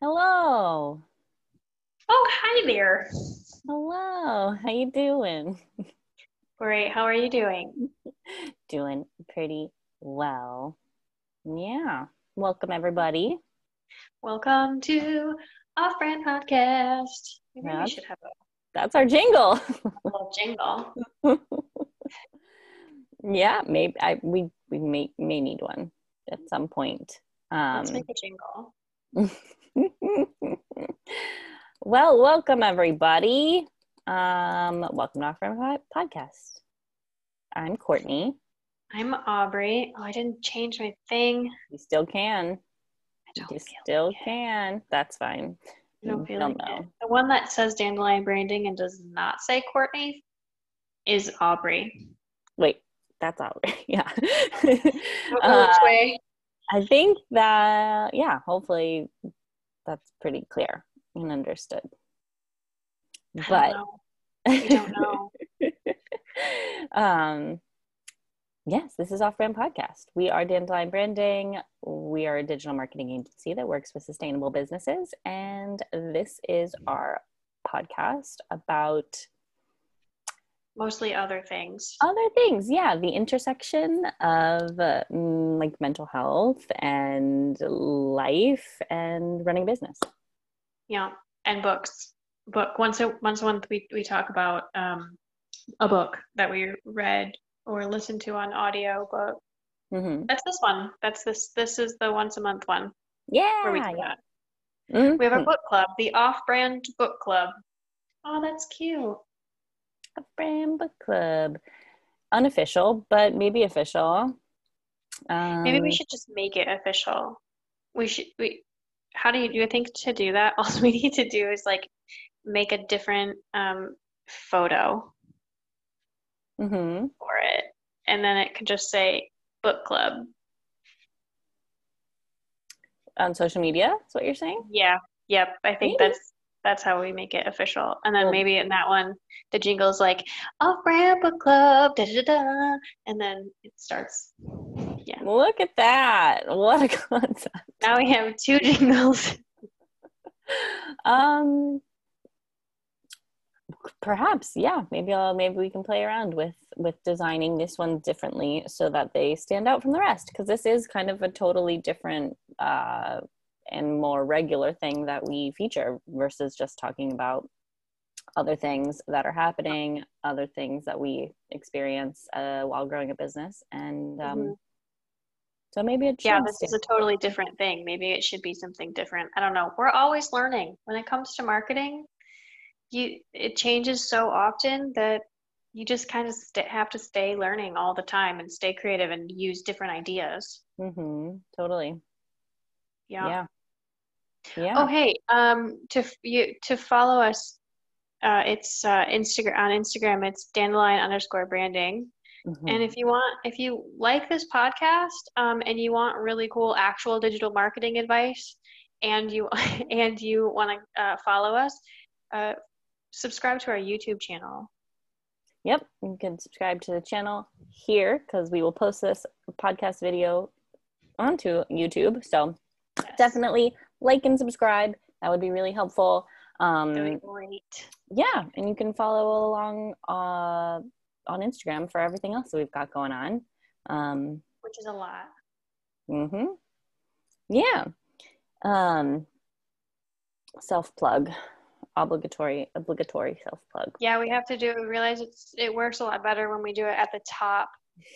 Hello. Oh, hi there. Hello. How you doing? Great. How are you doing? doing pretty well. Yeah. Welcome everybody. Welcome to Off Brand Podcast. Maybe Yeah. we should have a That's our jingle. little jingle. yeah, maybe I we we may may need one at some point. Um Let's make a jingle. well, welcome everybody. Um, welcome to our Pod- podcast. I'm Courtney. I'm Aubrey. Oh, I didn't change my thing. You still can. I don't You still it. can. That's fine. I don't feel Don't like know. it. The one that says Dandelion Branding and does not say Courtney is Aubrey. Wait, that's Aubrey. Yeah. Uh, which way. I think that yeah, hopefully that's pretty clear and understood. I But don't know. I don't know. um yes this is off brand podcast. We are dandelion branding. We are a digital marketing agency that works with sustainable businesses. And this is our podcast about Mostly other things. other things yeah. The intersection of uh, like mental health and life and running a business. Yeah, and books. Book once a once a month we we talk about um a book that we read or listen to on audio book. hmm That's this one. That's this this is the once a month one yeah, where we do yeah. that. We have a book club, the off-brand book club. Oh, that's cute. a brand book club unofficial but maybe official um, Maybe we should just make it official. We should we how do you do you think to do that? All we need to do is like make a different um photo mhm. for it. And then it could just say book club. on social media is what you're saying Yeah. Yep. I think Maybe. that's that's how we make it official. And then maybe in that one, the jingle's like off brand book club, da da da, and then it starts. Yeah. look at that what a concept Now we have two jingles. um perhaps yeah maybe I'll, maybe we can play around with with designing this one differently so that they stand out from the rest because this is kind of a totally different uh and more regular thing that we feature versus just talking about other things that are happening other things that we experience uh, while growing a business and um Mhm. so maybe it Yeah, this is a totally different thing. Maybe it should be something different. I don't know. We're always learning. When it comes to marketing, you it changes so often that you just kind of st- have to stay learning all the time and stay creative and use different ideas. Mhm, totally Yeah. yeah yeah, Oh, hey, um, to f- you to follow us, uh, it's uh, Instagram on Instagram. It's dandelion underscore branding. Mhm. And if you want, if you like this podcast, um, and you want really cool actual digital marketing advice, and you and you want to uh, follow us, uh, subscribe to our YouTube channel. Yep, you can subscribe to the channel here because we will post this podcast video onto YouTube. So Yes. definitely like and subscribe. That would be really helpful. Um, great. yeah, and you can follow along uh, on Instagram for everything else that we've got going on. Um, Which is a lot. hmm Yeah. Um, self plug, obligatory, obligatory self plug. Yeah, we have to do. We realize it's it works a lot better when we do it at the top.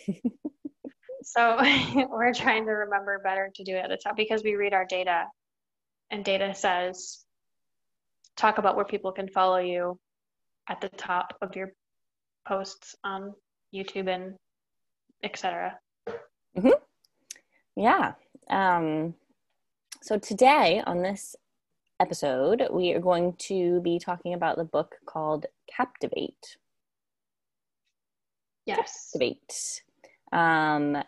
so we're trying to remember better to do it at the top because we read our data, and data says talk about where people can follow you at the top of your posts on YouTube and etc. Yeah. Um, so today on this episode, we are going to be talking about the book called Captivate. Yes. Captivate. Um,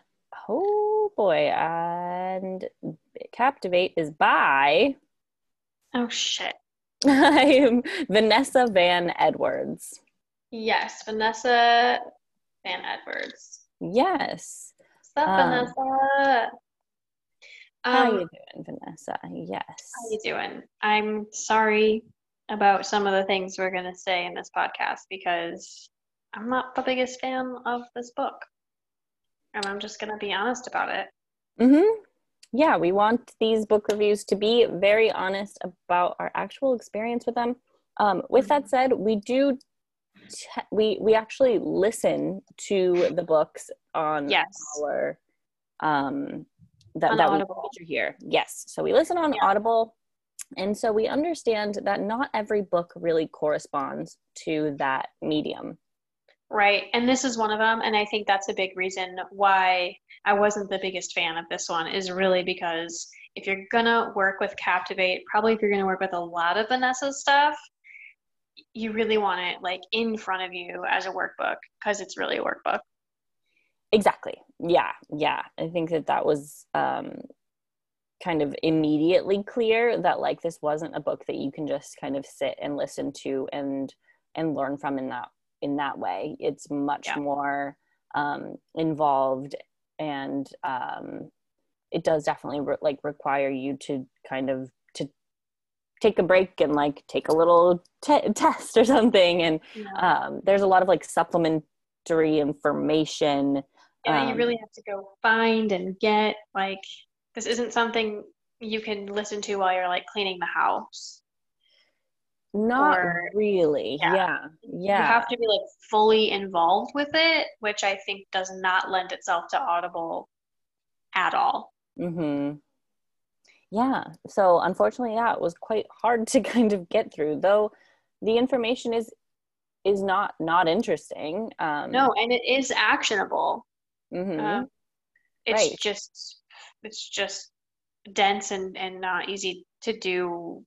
oh boy. And Captivate is by Oh shit. I'm Vanessa Van Edwards. Yes, Vanessa Van Edwards. Yes. What's up, Um, Vanessa? How Um, you doing, Vanessa? Yes. How are you doing? I'm sorry about some of the things we're going to say in this podcast because I'm not the biggest fan of this book. And I'm just going to be honest about it. Mm-hmm. Yeah, we want these book reviews to be very honest about our actual experience with them. Um, with that said, we do we we actually listen to the books on Yes. our um that, On that we feature here. Yes. So we listen on Yeah. Audible. And so we understand that not every book really corresponds to that medium. Right. And this is one of them. And I think that's a big reason why I wasn't the biggest fan of this one, is really because if you're going to work with Captivate, probably if you're going to work with a lot of Vanessa's stuff, you really want it like in front of you as a workbook because it's really a workbook. Exactly. Yeah. Yeah. I think that that was um, kind of immediately clear that like this wasn't a book that you can just kind of sit and listen to and and learn from in that in that way. It's much Yeah. more um, involved and um, it does definitely re- like require you to kind of to take a break and like take a little te- test or something and um, there's a lot of like supplementary information Yeah, you um, really have to go find and get like this isn't something you can listen to while you're like cleaning the house. not or- really yeah. yeah yeah, You have to be like fully involved with it, which I think does not lend itself to Audible at all. mm-hmm yeah so unfortunately yeah it was quite hard to kind of get through though the information is is not not interesting um No, and it is actionable. Mhm. Um, it's Right. just it's just dense and and not easy to do.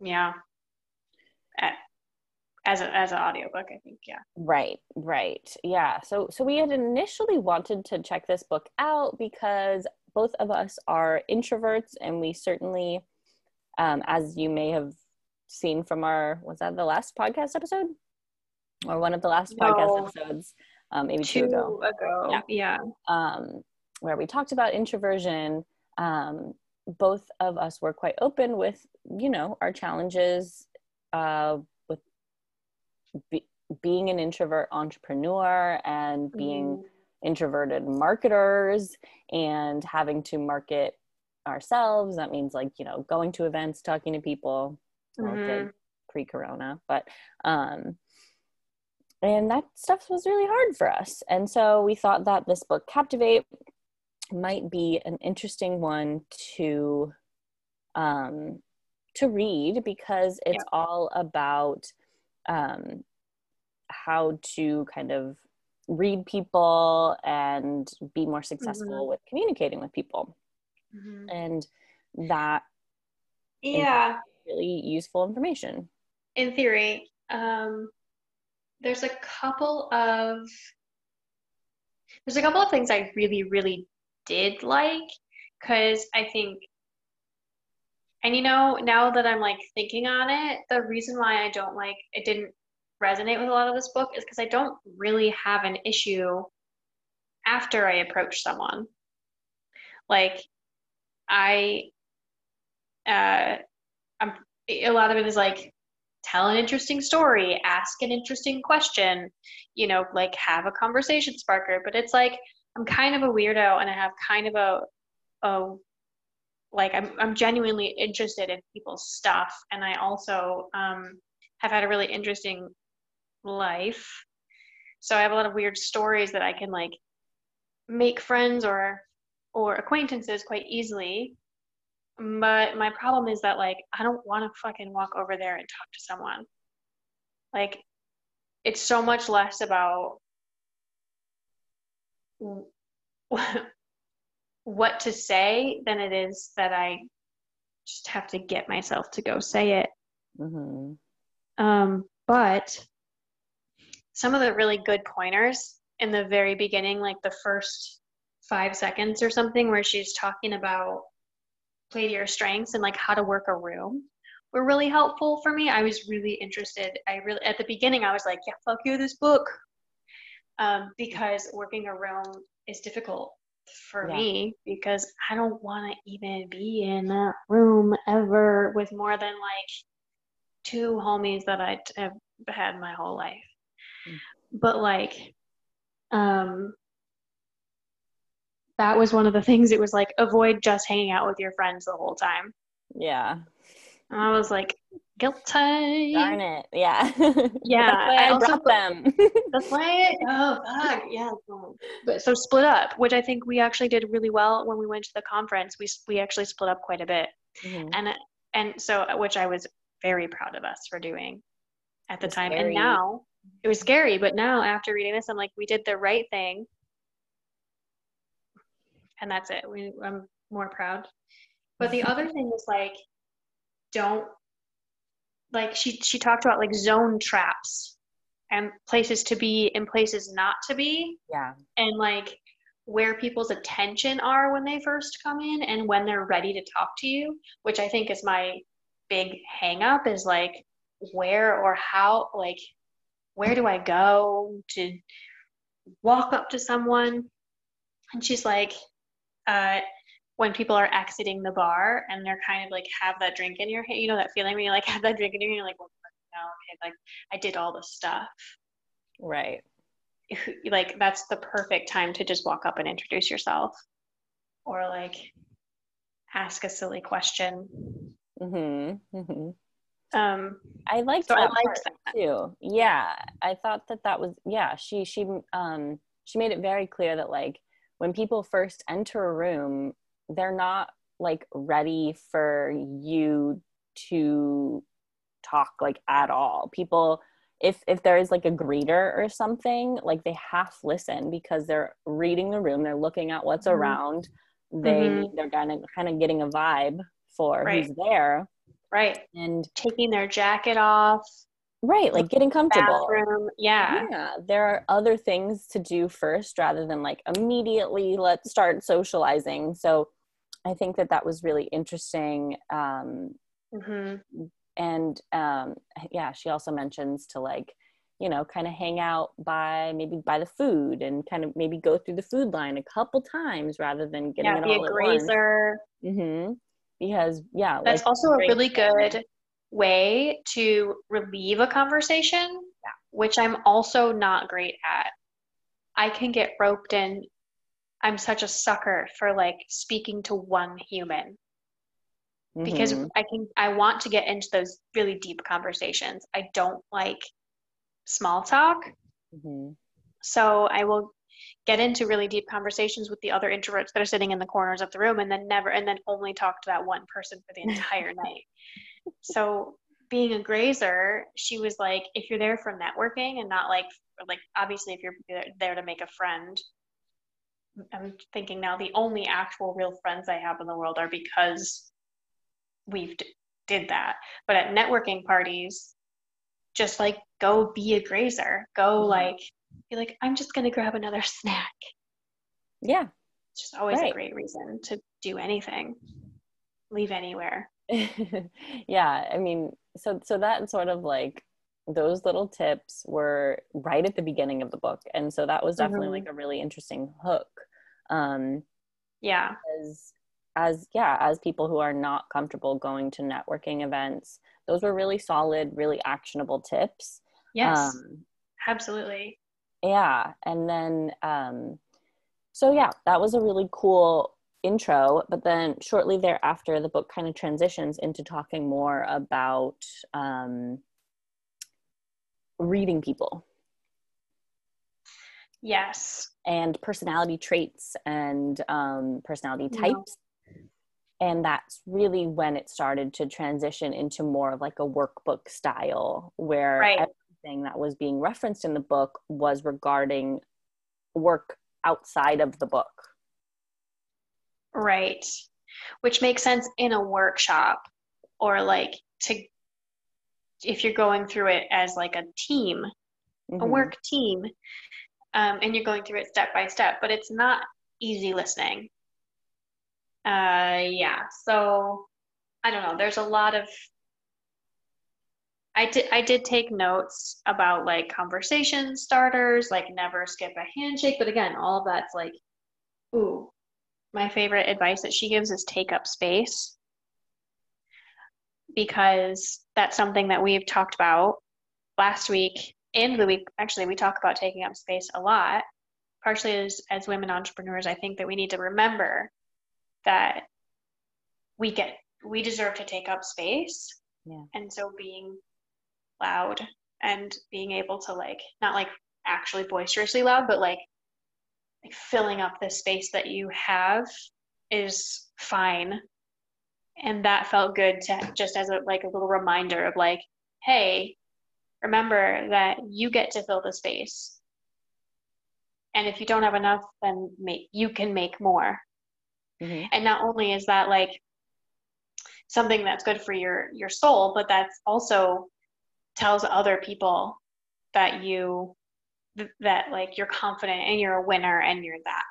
Yeah. A- As a as an audiobook, I think. Yeah. Right, right. Yeah. So so we had initially wanted to check this book out because both of us are introverts and we certainly um as you may have seen from our was that the last podcast episode? Or one of the last podcast episodes, um maybe two, Two ago. ago. Yeah. Yeah. Um where we talked about introversion. Um both of us were quite open with, you know, our challenges uh with be- being an introvert entrepreneur and being Mhm. introverted marketers and having to market ourselves that means like you know going to events talking to people did Mhm. pre-corona but um and that stuff was really hard for us. And so we thought that this book captivate might be an interesting one to um to read because it's all about um how to kind of read people and be more successful with communicating with people. Mhm. and that Yeah. really useful information. In theory um there's a couple of there's a couple of things i really really did like because i think and you know now that i'm like thinking on it the reason why i don't like it didn't resonate with a lot of this book is because i don't really have an issue after i approach someone. Like i uh i'm a lot of it is like tell an interesting story, ask an interesting question, you know, like have a conversation sparker. But it's like I'm kind of a weirdo and I have kind of a a like I'm I'm genuinely interested in people's stuff and I also um have had a really interesting life. So I have a lot of weird stories that I can like make friends or or acquaintances quite easily but my problem is that like I don't want to fucking walk over there and talk to someone. Like it's so much less about what to say than it is that I just have to get myself to go say it. hmm Um, but some of the really good pointers in the very beginning, like the first five seconds or something, where she's talking about play to your strengths and like how to work a room, were really helpful for me. I was really interested. I really at the beginning I was like, yeah, fuck you, this book, um, because working a room is difficult for yeah. me because I don't want to even be in that room ever with more than like two homies that I have had my whole life. Mm. But like, um, that was one of the things. It was like avoid just hanging out with your friends the whole time. Yeah. And I was like, guilty. Darn it. Yeah. Yeah. I, I brought them. that's why. Oh, fuck. Yeah. But so split up, which I think we actually did really well when we went to the conference. We we actually split up quite a bit, mm-hmm. and and so which I was very proud of us for doing at the time. Scary. And now it was scary, but now after reading this, I'm like, we did the right thing, and that's it. We I'm more proud. But the other thing is like don't like she she talked about like zone traps and places to be and places not to be. Yeah. And like where people's attention are when they first come in and when they're ready to talk to you, which I think is my big hang up is like where or how like where do I go to walk up to someone? And she's like, uh, when people are exiting the bar and they're kind of like have that drink in your hand, you know, that feeling when you like have that drink in your hand, you're like, well, no, okay, like I did all the stuff. Right. Like that's the perfect time to just walk up and introduce yourself or like ask a silly question. Mm-hmm. mm-hmm. Um, I liked so that I liked that. too. Yeah, I thought that that was yeah. She she um she made it very clear that like when people first enter a room, they're not like ready for you to talk like at all people if if there is like a greeter or something like they half listen because they're reading the room they're looking at what's mm-hmm. around they mm-hmm. they're kind of kind of getting a vibe for right. who's there right and taking their jacket off right like getting comfortable bathroom. yeah yeah there are other things to do first rather than like immediately let's start socializing so I think that that was really interesting. Um, mm-hmm. And um, yeah, she also mentions to like, you know, kind of hang out by maybe by the food and kind of maybe go through the food line a couple times rather than getting yeah, it all a grazer. Mm-hmm. Because yeah, that's like, also a really good way to relieve a conversation, yeah. which I'm also not great at. I can get roped in I'm such a sucker for like speaking to one human mm-hmm. because I can I want to get into those really deep conversations. I don't like small talk. Mm-hmm. So I will get into really deep conversations with the other introverts that are sitting in the corners of the room and then never and then only talk to that one person for the entire night. So being a grazer, she was like, if you're there for networking and not like like obviously if you're there to make a friend, I'm thinking now the only actual real friends I have in the world are because we've d- did that. But at networking parties, just like go be a grazer. Go mm-hmm. like be like, I'm just gonna grab another snack. Yeah. It's just always right. a great reason to do anything. Leave anywhere. yeah, I mean, so so that sort of like those little tips were right at the beginning of the book and so that was definitely mm-hmm. like a really interesting hook um yeah. as as yeah as people who are not comfortable going to networking events those were really solid really actionable tips yes. um, absolutely. Yeah and then um so yeah that was a really cool intro but then shortly thereafter the book kind of transitions into talking more about um reading people yes and personality traits and um, personality types. And that's really when it started to transition into more of like a workbook style, where right. everything that was being referenced in the book was regarding work outside of the book. Right. Which makes sense in a workshop or like to, if you're going through it as like a team, mm-hmm. a work team, um, and you're going through it step by step, but it's not easy listening. Uh, yeah, so I don't know. There's a lot of I did I did take notes about like conversation starters, like never skip a handshake, but again, all of that's like ooh. My favorite advice that she gives is take up space because that's something that we've talked about last week and the week actually we talk about taking up space a lot partially as as women entrepreneurs i think that we need to remember that we get we deserve to take up space. Yeah. And so being loud and being able to like not like actually boisterously loud but like like filling up the space that you have is fine. And that felt good to just as a like a little reminder of like hey remember that you get to fill the space. And if you don't have enough then make you can make more. Mm-hmm. and not only is that like something that's good for your your soul but that's also tells other people that you that like you're confident and you're a winner and you're that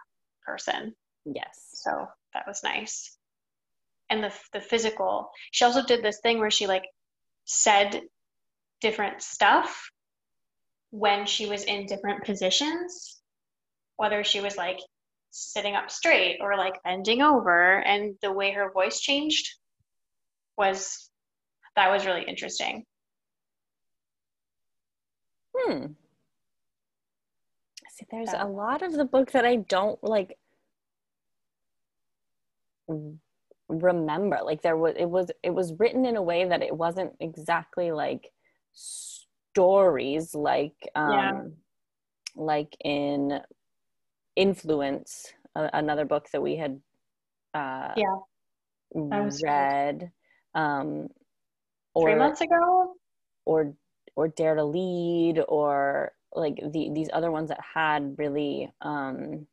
person. Yes. So that was nice. And the the physical she also did this thing where she like said different stuff when she was in different positions whether she was like sitting up straight or like bending over. And the way her voice changed was that was really interesting. Hmm see there's a lot of the book that i don't like remember. Like there was it was it was written in a way that it wasn't exactly like stories like um yeah. like in influence uh, another book that we had uh yeah. Read um or three months ago? or or dare to lead or like the these other ones that had really um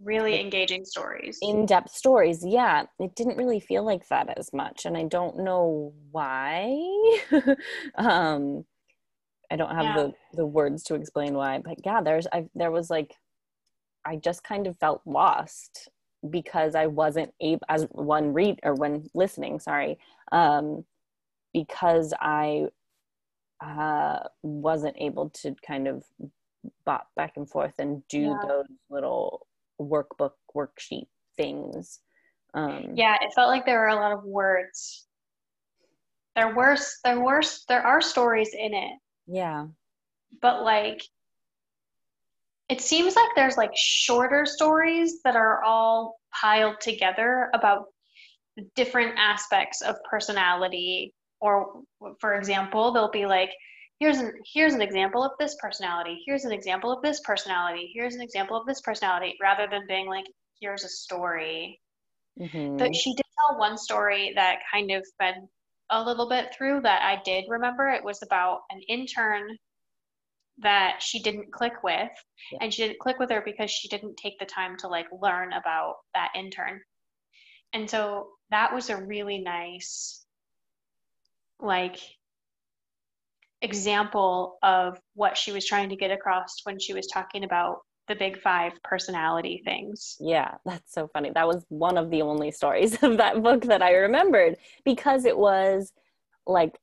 really engaging stories. in-depth stories. Yeah it didn't really feel like that as much and i don't know why. Um i don't have yeah. the the words to explain why but yeah there's i there was like i just kind of felt lost because i wasn't able as one read or when listening sorry um because i uh wasn't able to kind of bop back and forth and do yeah. those little workbook worksheet things. Um, yeah it felt like there were a lot of words. There were there were there are stories in it. Yeah. But like it seems like there's like shorter stories that are all piled together about different aspects of personality or for example they'll be like here's an here's an example of this personality. Here's an example of this personality. Here's an example of this personality rather than being like here's a story. Mm-hmm. but she did tell one story that kind of fed a little bit through that i did remember. It was about an intern that she didn't click with yeah. and she didn't click with her because she didn't take the time to like learn about that intern. And so that was a really nice like example of what she was trying to get across when she was talking about the big five personality things. Yeah, that's so funny. That was one of the only stories of that book that I remembered because it was like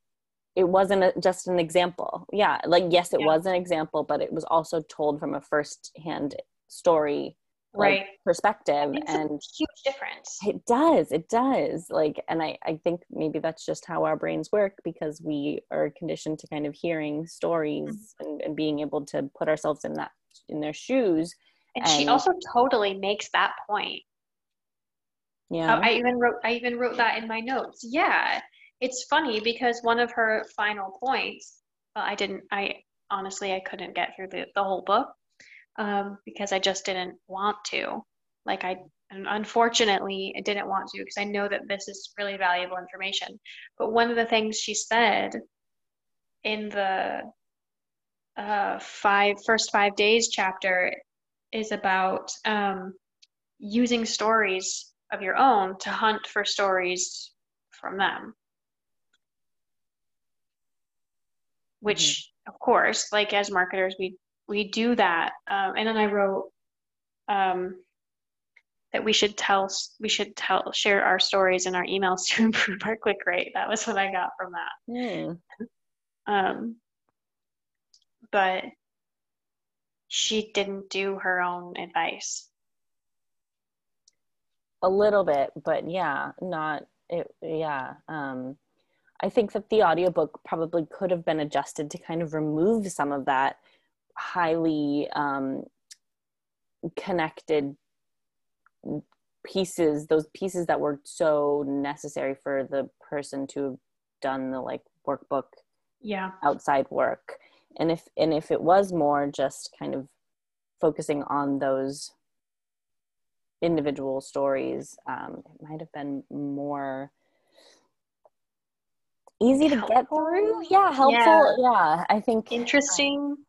it wasn't a, just an example. Yeah, like yes, it yeah. was an example, but it was also told from a first-hand story right. Like, perspective and huge difference. It does it does like and I, I think maybe that's just how our brains work because we are conditioned to kind of hearing stories mm-hmm. and, and being able to put ourselves in that in their shoes and, and she also totally makes that point. Yeah. I, I even wrote i even wrote that in my notes. Yeah it's funny because one of her final points well, i didn't i honestly i couldn't get through the, the whole book um, because I just didn't want to. Like I, unfortunately, I didn't want to because I know that this is really valuable information. But one of the things she said in the uh, five first five days chapter is about um, using stories of your own to hunt for stories from them. Which, mm-hmm. of course, like as marketers, we we do that. Um, and then I wrote, um, that we should tell we should tell share our stories in our emails to improve our click rate. That was what I got from that. Mm. Um, but she didn't do her own advice. A little bit, but yeah, not it. Yeah. Um, I think that the audiobook probably could have been adjusted to kind of remove some of that highly um, connected pieces those pieces that were so necessary for the person to have done the like workbook yeah. outside work. And if and if it was more just kind of focusing on those individual stories um, it might have been more easy to helpful. get through. Yeah helpful. Yeah, yeah i think interesting. it,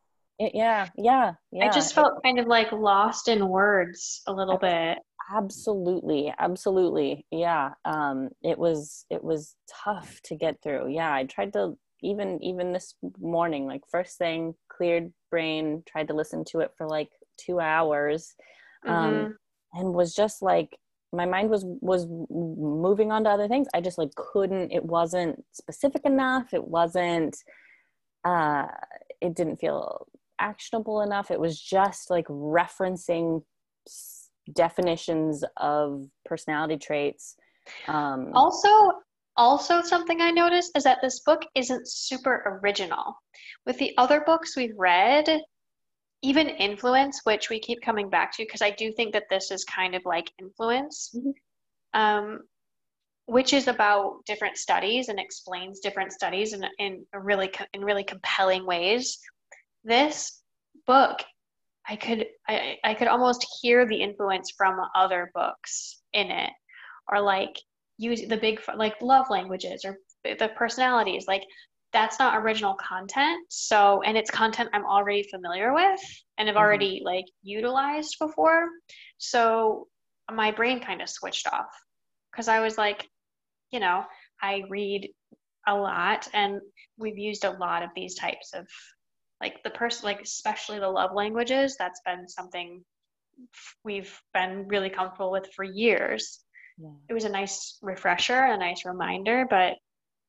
yeah yeah yeah i just felt kind of like lost in words a little bit absolutely absolutely yeah um it was it was tough to get through yeah i tried to even even this morning like first thing cleared brain tried to listen to it for like two hours um mm-hmm. and was just like my mind was was moving on to other things i just like couldn't it wasn't specific enough it wasn't uh it didn't feel actionable enough. It was just like referencing definitions of personality traits um also also something i noticed is that this book isn't super original. With the other books we've read even influence which we keep coming back to because i do think that this is kind of like influence mm-hmm. um, which is about different studies and explains different studies in, in really in really compelling ways this book i could I, I could almost hear the influence from other books in it. Or like use the big like love languages or the personalities. Like that's not original content. So and it's content i'm already familiar with and have mm-hmm. already like utilized before. So my brain kind of switched off. Because i was like you know i read a lot and we've used a lot of these types of like the person like especially the love languages that's been something we've been really comfortable with for years yeah. it was a nice refresher a nice reminder but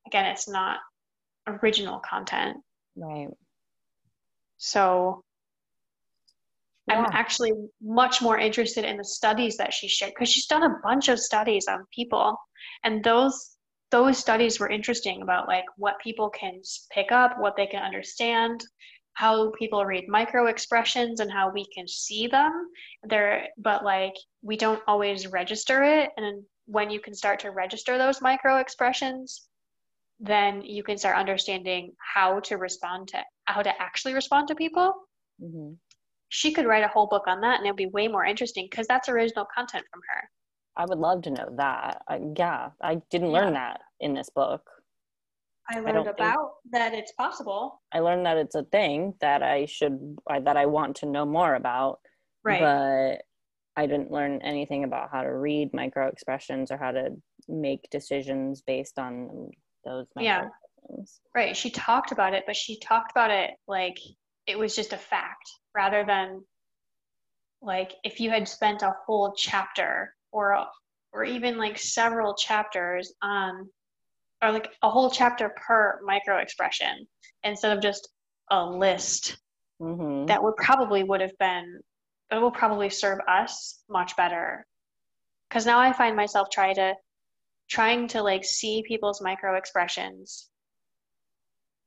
again it's not original content. Right. So yeah. I'm actually much more interested in the studies that she shared because she's done a bunch of studies on people and those those studies were interesting about like what people can pick up, what they can understand, how people read micro expressions and how we can see them. There but like we don't always register it and when you can start to register those micro expressions, then you can start understanding how to respond to how to actually respond to people mm-hmm. she could write a whole book on that and it'd be way more interesting because that's original content from her i would love to know that I, yeah i didn't yeah. learn that in this book i learned I about that it's possible. I learned that it's a thing that i should that i want to know more about right. but i didn't learn anything about how to read micro expressions or how to make decisions based on those yeah. right. She talked about it but she talked about it like it was just a fact rather than like if you had spent a whole chapter or or even like several chapters on or like a whole chapter per micro expression instead of just a list mm-hmm. that would probably would have been it will probably serve us much better because now i find myself trying to trying to like see people's micro expressions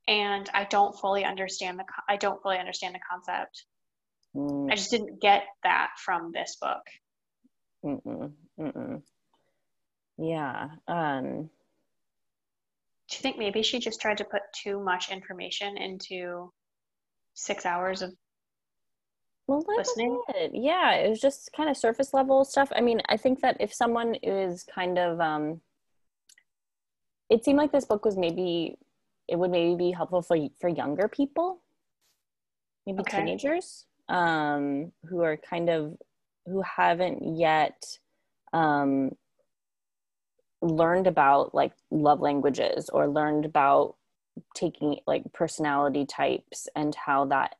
and i don't fully understand the i don't fully understand the concept mm. i just didn't get that from this book Mm-mm. Mm-mm. yeah um do you think maybe she just tried to put too much information into six hours of well, listening? It. Yeah, it was just kind of surface level stuff. I mean, I think that if someone is kind of um, it seemed like this book was maybe it would maybe be helpful for for younger people maybe okay. teenagers um, who are kind of who haven't yet um, learned about like love languages or learned about taking like personality types and how that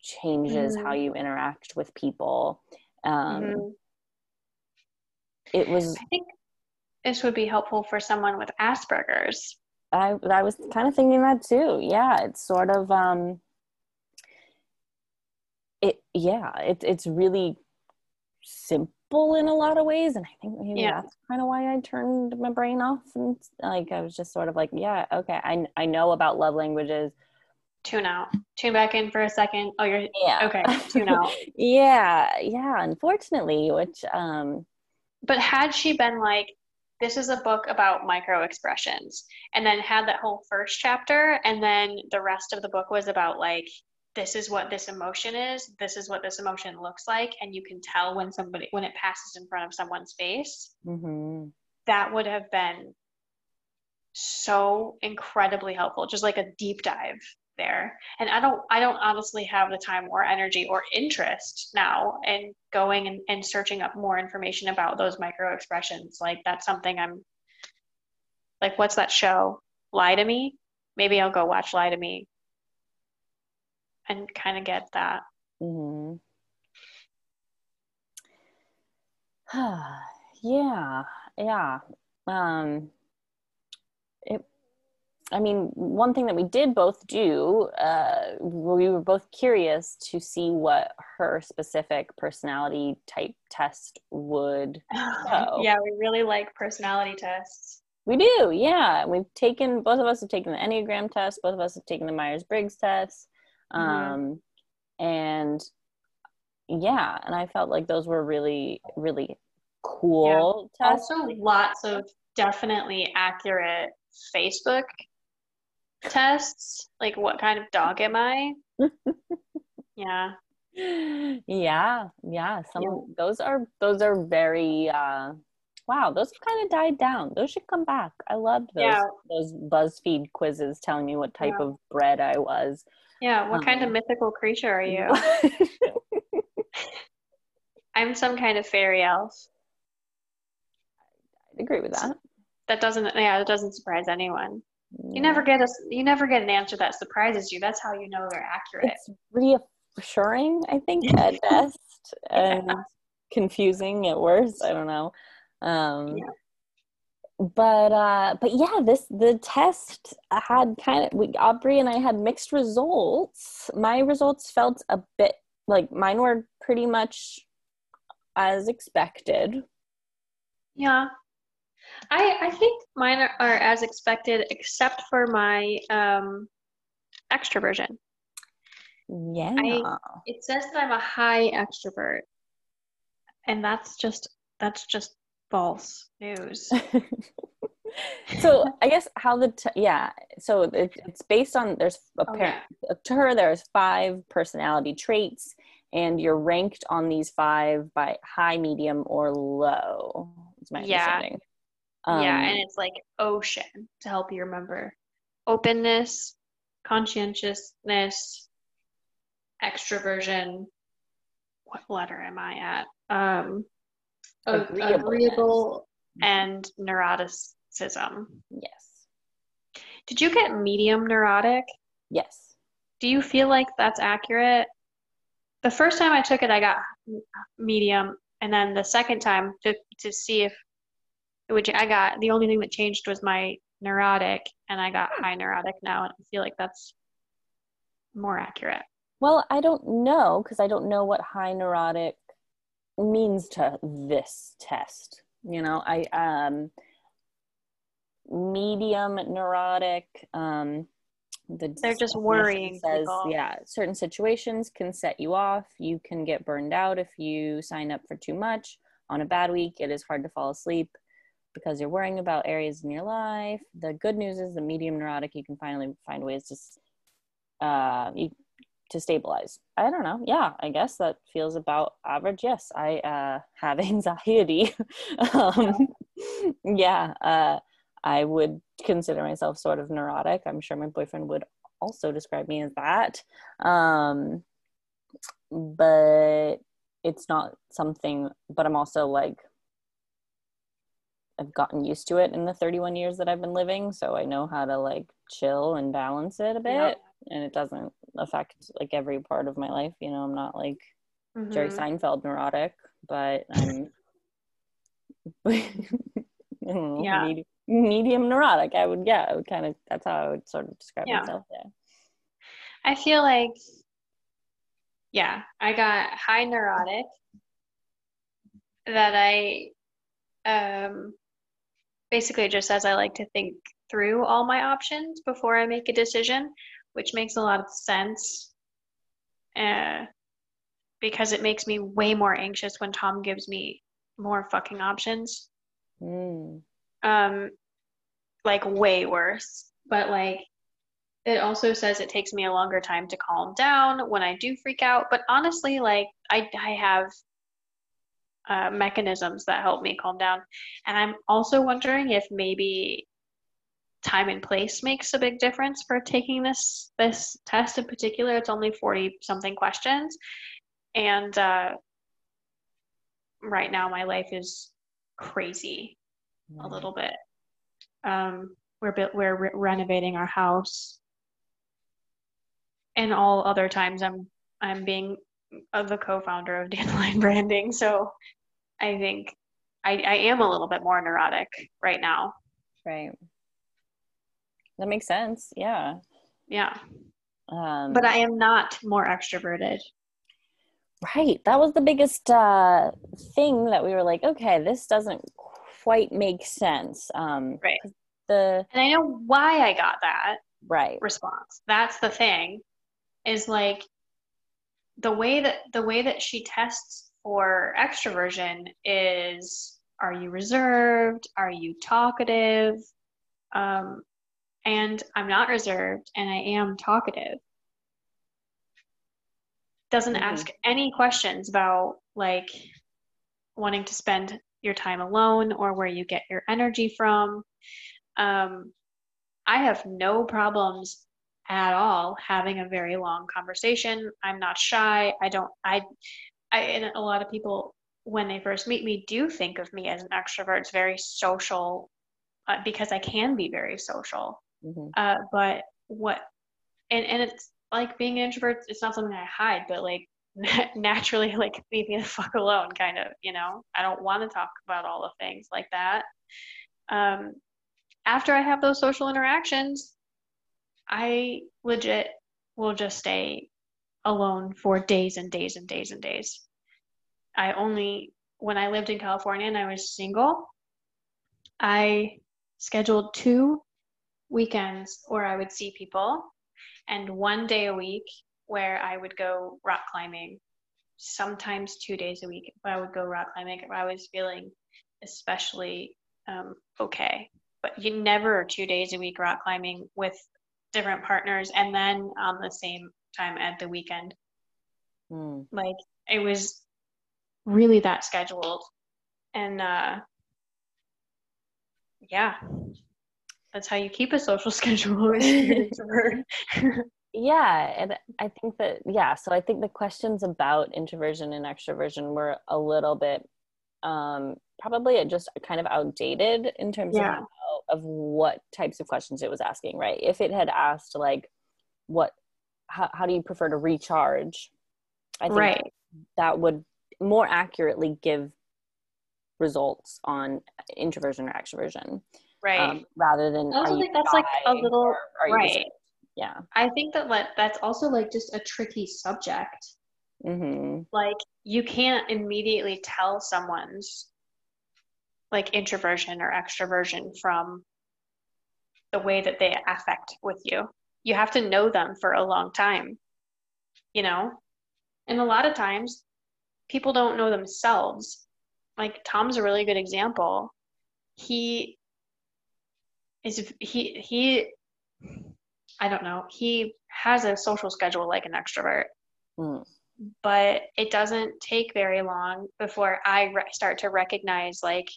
changes mm-hmm. how you interact with people um, mm-hmm. it was I think this would be helpful for someone with Asperger's. I I was kind of thinking that too. Yeah, it's sort of um it yeah, it, it's really simple in a lot of ways and I think maybe Yeah. that's kind of why I turned my brain off and like I was just sort of like, yeah, okay, I I know about love languages. Tune out. Tune back in for a second. Oh, you're Yeah. okay. Tune out. yeah, yeah, unfortunately, which um But had she been like, this is a book about micro expressions, and then had that whole first chapter, and then the rest of the book was about like, this is what this emotion is, this is what this emotion looks like, and you can tell when somebody when it passes in front of someone's face, mhm. that would have been so incredibly helpful. Just like a deep dive there. And I don't I don't honestly have the time or energy or interest now in going and, and searching up more information about those micro expressions. Like that's something I'm like what's that show? Lie to me? Maybe I'll go watch Lie to Me and kind of get that. Mhm. yeah, yeah. Um, it, I mean, one thing that we did both do, uh, we were both curious to see what her specific personality type test would. Oh. Yeah, we really like personality tests. We do, yeah. We've taken both of us have taken the Enneagram test. Both of us have taken the Myers Briggs test, Mhm. um, and yeah, and I felt like those were really, really cool tests. Also, lots of definitely accurate Facebook tests. Like, what kind of dog am I? yeah. yeah yeah some Yeah. of those are those are very uh wow those have kind of died down those should come back i loved those Yeah. those buzzfeed quizzes telling me what type Yeah. of bread i was Yeah. What kind of Um, mythical creature are you? I'm some kind of fairy elf. I agree with that That doesn't, yeah, that doesn't surprise anyone. You never get a, you never get an answer that surprises you. That's how you know they're accurate. it's reassuring i think at best and confusing at worst i don't know um Yeah. But uh but yeah this the test had kind of we aubrey and i had mixed results my results felt a bit like mine were pretty much as expected Yeah. I I think mine are, are as expected, except for my um, extroversion. yeah It says that I'm a high extrovert, and that's just that's just false news. so i guess how the t- yeah so it, it's based on there's apparent to her there's five personality traits and you're ranked on these five by high medium or low is my Yeah. understanding yeah, Um, and it's like ocean to help you remember openness, conscientiousness, extroversion. What letter am I at? Um, a- Agreeableness. agreeable and neuroticism. yes Did you get medium neurotic? yes Do you feel like that's accurate? The first time I took it, I got medium, and then the second time to to see if which I got the only thing that changed was my neurotic, and I got hmm. high neurotic now, and I feel like that's more accurate. well i don't know because i don't know what high neurotic means to this test you know? I um medium neurotic um the They're just worrying says people. yeah certain situations can set you off. You can get burned out if you sign up for too much. On a bad week it is hard to fall asleep because you're worrying about areas in your life. The good news is the medium neurotic you can finally find ways to uh you to stabilize i don't know yeah i guess that feels about average yes i uh have anxiety um yeah uh I would consider myself sort of neurotic. I'm sure my boyfriend would also describe me as that. Um, but it's not something, but I'm also like, I've gotten used to it in the 31 years that I've been living. So I know how to like chill and balance it a bit. Yep. And it doesn't affect like every part of my life. You know, I'm not like Jerry Mhm. Seinfeld neurotic, but I'm know, Yeah. medium, medium neurotic. I would, yeah, I would kind of, that's how I would sort of describe Yeah. myself Yeah. I feel like, yeah, I got high neurotic that I um, basically just says I like to think through all my options before I make a decision, which makes a lot of sense uh, because it makes me way more anxious when Tom gives me more fucking options. Mm. Um, like way worse. But like it also says it takes me a longer time to calm down when I do freak out. But honestly, like I I have uh, mechanisms that help me calm down. And I'm also wondering if maybe time and place makes a big difference for taking this this test in particular. It's only 40 something questions. And uh, right now my life is crazy a Mm. little bit. Um, we're we're re- renovating our house, and all other times I'm I'm being uh, the co-founder of Dandelion Branding, so I think I I am a little bit more neurotic right now. Right. That makes sense. Yeah. Yeah, Um, but I am not more extroverted. Right. That was the biggest uh, thing that we were like, okay, this doesn't quite make sense. Um, Right. The And I know why I got that right. response. That's the thing. Is like the way that the way that she tests for extroversion is are you reserved? Are you talkative? Um, and I'm not reserved and I am talkative. Doesn't Mhm. ask any questions about like wanting to spend your time alone or where you get your energy from. Um, I have no problems at all having a very long conversation. I'm not shy. I don't, I, I, and a lot of people, when they first meet me, do think of me as an extrovert. It's very social uh, because I can be very social. Mhm. Uh, but what, and, and it's like being an introvert, it's not something I hide, but like naturally, like leave me the fuck alone, kind of, you know? I don't want to talk about all the things like that. Um, after I have those social interactions, I legit will just stay alone for days and days and days and days. I only, when I lived in California and I was single, I scheduled two weekends where I would see people and one day a week where I would go rock climbing. Sometimes two days a week, I would go rock climbing if I was feeling especially um, okay. But you never two days a week rock climbing with different partners and then on the same time at the weekend. Mm. Like it was really that scheduled. And uh, yeah, that's how you keep a social schedule as an introvert. Yeah, and I think that yeah, so I think the questions about introversion and extroversion were a little bit um probably just kind of outdated in terms Yeah. of how, of what types of questions it was asking, right? If it had asked like what how, how do you prefer to recharge? I think right. that would more accurately give results on introversion or extroversion Right. um, rather than I also think that's, like, a little- or right. yeah I think that like, that's also like just a tricky subject. hmm Like you can't immediately tell someone's like introversion or extroversion from the way that they affect with you. You have to know them for a long time, you know? And a lot of times people don't know themselves. Like Tom's a really good example. He is he he I don't know. He has a social schedule like an extrovert Mm. but it doesn't take very long before I re- start to recognize like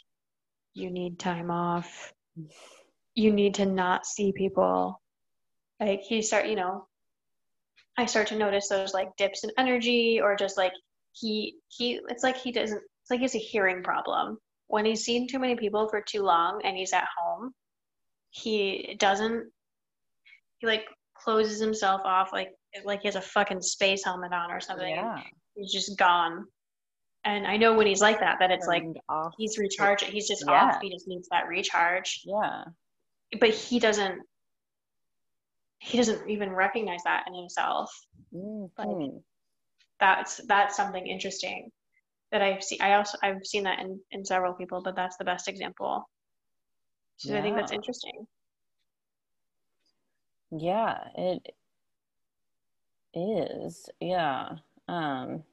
you need time off. You need to not see people. Like he start, you know, I start to notice those like dips in energy or just like he he it's like he doesn't it's like he has a hearing problem. When he's seen too many people for too long and he's at home, he doesn't he like closes himself off like like he has a fucking space helmet on or something. yeah He's just gone. And I know when he's like that, that it's like off. he's recharging. He's just Yeah. off. He just needs that recharge. Yeah. But he doesn't. He doesn't even recognize that in himself. Mhm. That's that's something interesting that I've seen. I also I've seen that in in several people, but that's the best example. So I think that's interesting. Yeah, it is. Yeah. Um.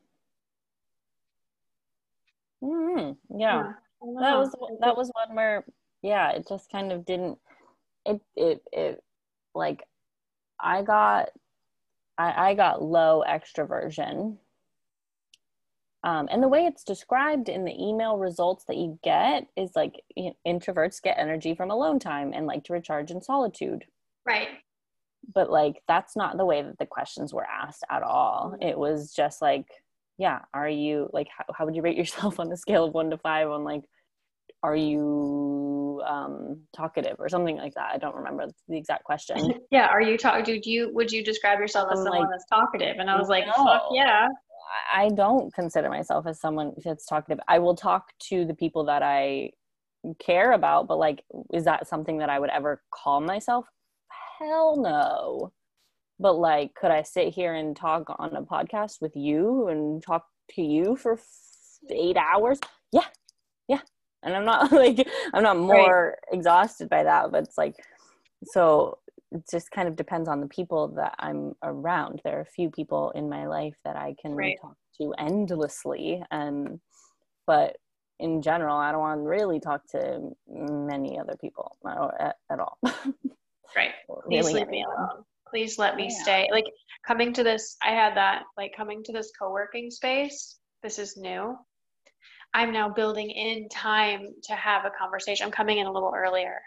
mm, yeah. Don't That was that was one where yeah, it just kind of didn't it it it like I got I I got low extroversion. Um, and the way it's described in the email results that you get is like you know, introverts get energy from alone time and like to recharge in solitude. right. But like that's not the way that the questions were asked at all. Mhm. It was just like, yeah, are you like how, how would you rate yourself on a scale of one to five on like are you um talkative or something like that? I don't remember the exact question. Yeah. Are you talk? Dude, you would you describe yourself as I'm someone like, that's talkative? And I was like, no. fuck yeah. I don't consider myself as someone that's talkative. I will talk to the people that I care about, but like, is that something that I would ever call myself? Hell no. But like, could I sit here and talk on a podcast with you and talk to you for f- eight hours? Yeah, yeah. And I'm not like, I'm not more exhausted by that, but it's like, so just kind of depends on the people that I'm around. There are a few people in my life that I can Right. talk to endlessly, and but in general, I don't want to really talk to many other people uh, at, at all. Right. Please really leave me alone. Please let me Yeah. stay. Like coming to this, I had that, like coming to this co working space. This is new. I'm now building in time to have a conversation. I'm coming in a little earlier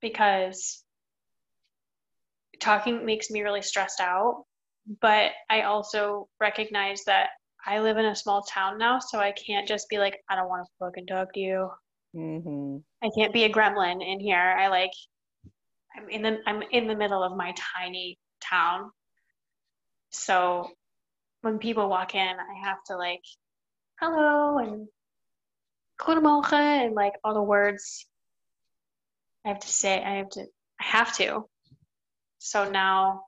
because talking makes me really stressed out. But I also recognize that I live in a small town now, so I can't just be like, I don't want to fucking talk to you. Mhm. I can't be a gremlin in here. I like I'm in the I'm in the middle of my tiny town. So when people walk in, I have to like hello and and like all the words I have to say I have to I have to. So now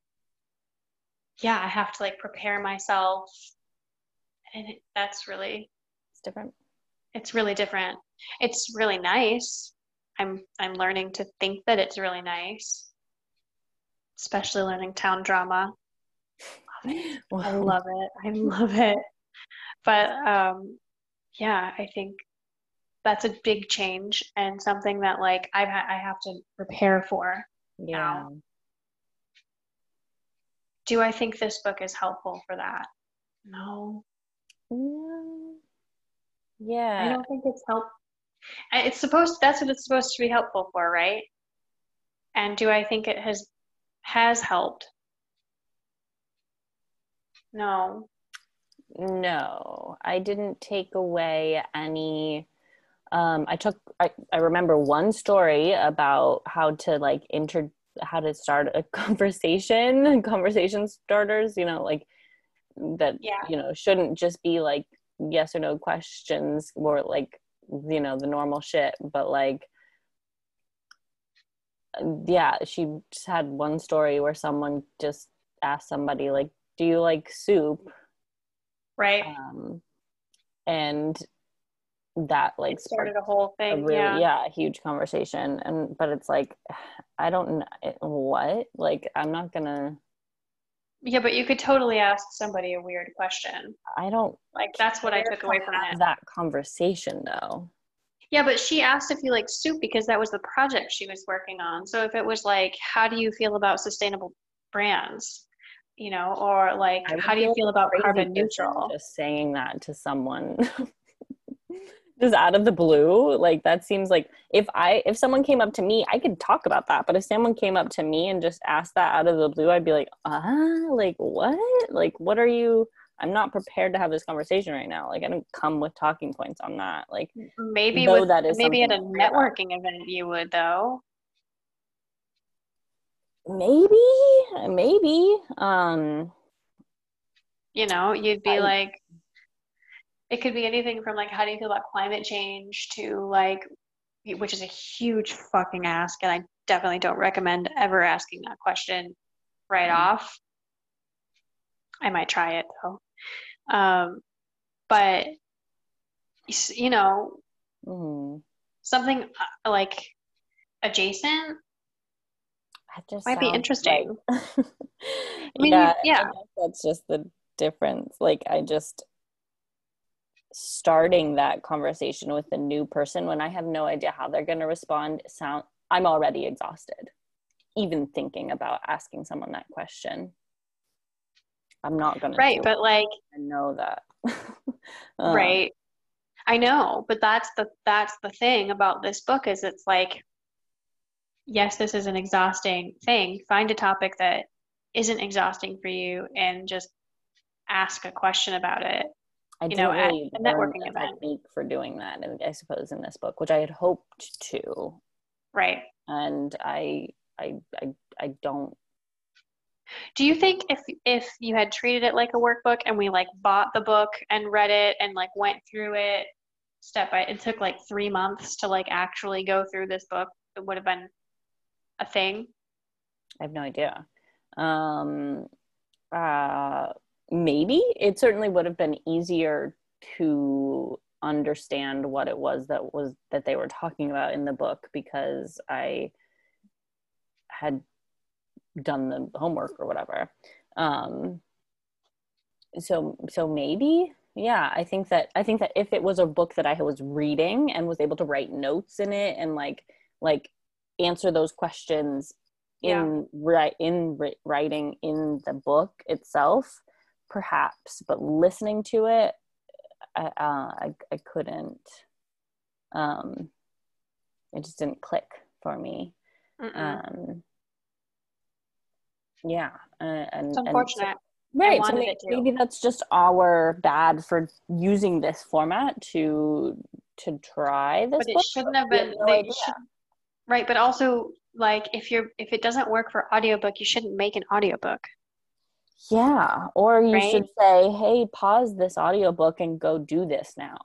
yeah, I have to like prepare myself and it, that's really It's different. it's really different. It's really nice. I'm I'm learning to think that it's really nice. Especially learning town drama. I love it. I love it. But um yeah, I think that's a big change and something that like I've ha- I have to prepare for. yeah. Do I think this book is helpful for that? No. Mm. I don't think it's help. It's supposed that's what it's supposed to be helpful for, right? And do I think it has has helped? No. No, I didn't take away any. Um, I took. I, I remember one story about how to like inter how to start a conversation, conversation starters. You know, like that. Yeah. You know, shouldn't just be like yes or no questions or like you know the normal shit, but like yeah, she just had one story where someone just asked somebody like, "Do you like soup?" Right. um, and that like started a whole a thing. really yeah. yeah. a huge conversation and but it's like i don't know eh, what like i'm not gonna Yeah, but you could totally ask somebody a weird question. i don't Like that's what I took away from it. that conversation though Yeah, but she asked if you like soup because that was the project she was working on. So if it was like, how do you feel about sustainable brands? You know, or like, how do you feel about carbon neutral? just saying that to someone just out of the blue like that seems like if i if someone came up to me i could talk about that but if someone came up to me and just asked that out of the blue i'd be like ah like what like what are you i'm not prepared to have this conversation right now like i don't come with talking points on that like Maybe with that is maybe at a worry about. networking event you would though. maybe maybe um You know, you'd be I- like, it could be anything from like how do you feel about climate change to like which is a huge fucking ask and i definitely don't recommend ever asking that question right mm-hmm. off i might try it though um, but you know mm-hmm. something uh, like adjacent might be interesting like, I mean, yeah, yeah. that's just the difference like i just starting that conversation with a new person when I have no idea how they're going to respond sound I'm already exhausted even thinking about asking someone that question. I'm not going to Right, but like I know that. um, right. I know, but that's the that's the thing about this book is it's like yes, this is an exhausting thing. Find a topic that isn't exhausting for you and just ask a question about it I you know, really at a networking event technique for doing that, I suppose, in this book, which I had hoped to. Right. And I, I, I, I don't. Do you think if if you had treated it like a workbook and we like bought the book and read it and like went through it step by, it took like three months to like actually go through this book, it would have been a thing. I have no idea. Um, uh, maybe it certainly would have been easier to understand what it was that was that they were talking about in the book because I had done the homework or whatever. Um, so so maybe yeah i think that i think that if it was a book that i was reading and was able to write notes in it and like like answer those questions in yeah. right in writing in the book itself perhaps, but listening to it, I, uh, I, I couldn't. Um, it just didn't click for me. Um, yeah, uh, and it's unfortunate. And so, right, so maybe, maybe that's just our bad for using this format to to try this. But it shouldn't have been. No should, right, but also like if you're if it doesn't work for audiobook, you shouldn't make an audiobook. Yeah. Or you right? should say, hey, pause this audiobook and go do this now.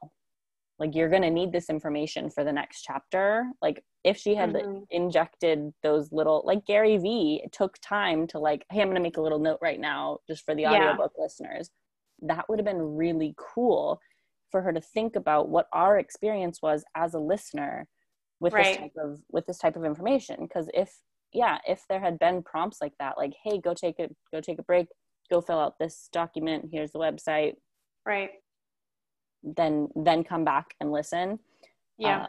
Like you're going to need this information for the next chapter. Like if she had mm-hmm. injected those little, like Gary Vee took time to like, hey, I'm going to make a little note right now just for the audiobook yeah. listeners. That would have been really cool for her to think about what our experience was as a listener with right. this type of with this type of information because if yeah if there had been prompts like that like hey go take a go take a break go fill out this document here's the website right then then come back and listen yeah uh,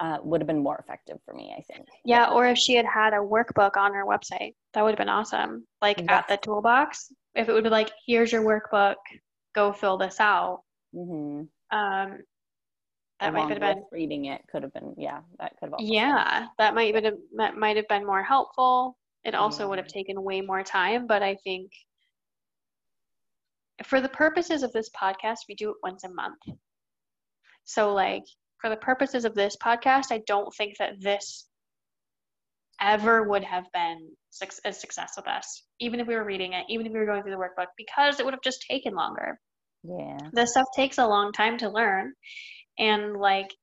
uh, would have been more effective for me i think yeah or if she had had a workbook on her website that would have been awesome like yes. at the toolbox if it would be like here's your workbook go fill this out mm-hmm. um that might have been reading it could have been yeah that could have yeah been. that might have been that might have been more helpful it also yeah. would have taken way more time but i think for the purposes of this podcast, we do it once a month. So, like, for the purposes of this podcast, I don't think that this ever would have been a success with us, even if we were reading it, even if we were going through the workbook, because it would have just taken longer. Yeah. This stuff takes a long time to learn and, like,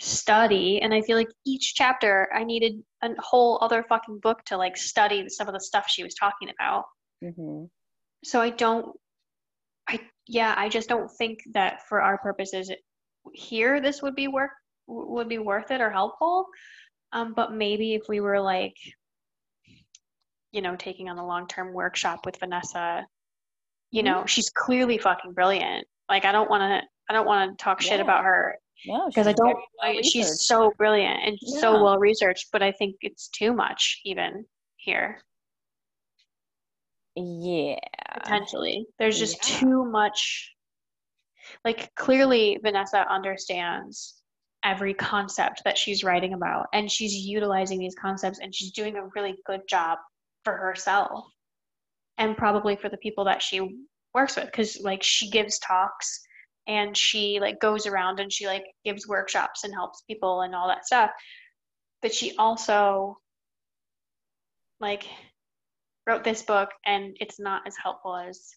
study. And I feel like each chapter, I needed a whole other fucking book to, like, study some of the stuff she was talking about. Mm-hmm. So I don't I yeah, I just don't think that for our purposes here this would be work would be worth it or helpful. Um, but maybe if we were like, you know, taking on a long term workshop with Vanessa, you know, mm-hmm. she's clearly fucking brilliant. Like I don't want to I don't want to talk yeah. shit about her Yeah, because I don't. I, she's so brilliant and yeah. so well researched, but I think it's too much even here. Yeah. Potentially. There's just yeah. too much. Like, clearly, Vanessa understands every concept that she's writing about, and she's utilizing these concepts, and she's doing a really good job for herself and probably for the people that she works with because like she gives talks and she like goes around and she like gives workshops and helps people and all that stuff but she also like wrote this book and it's not as helpful as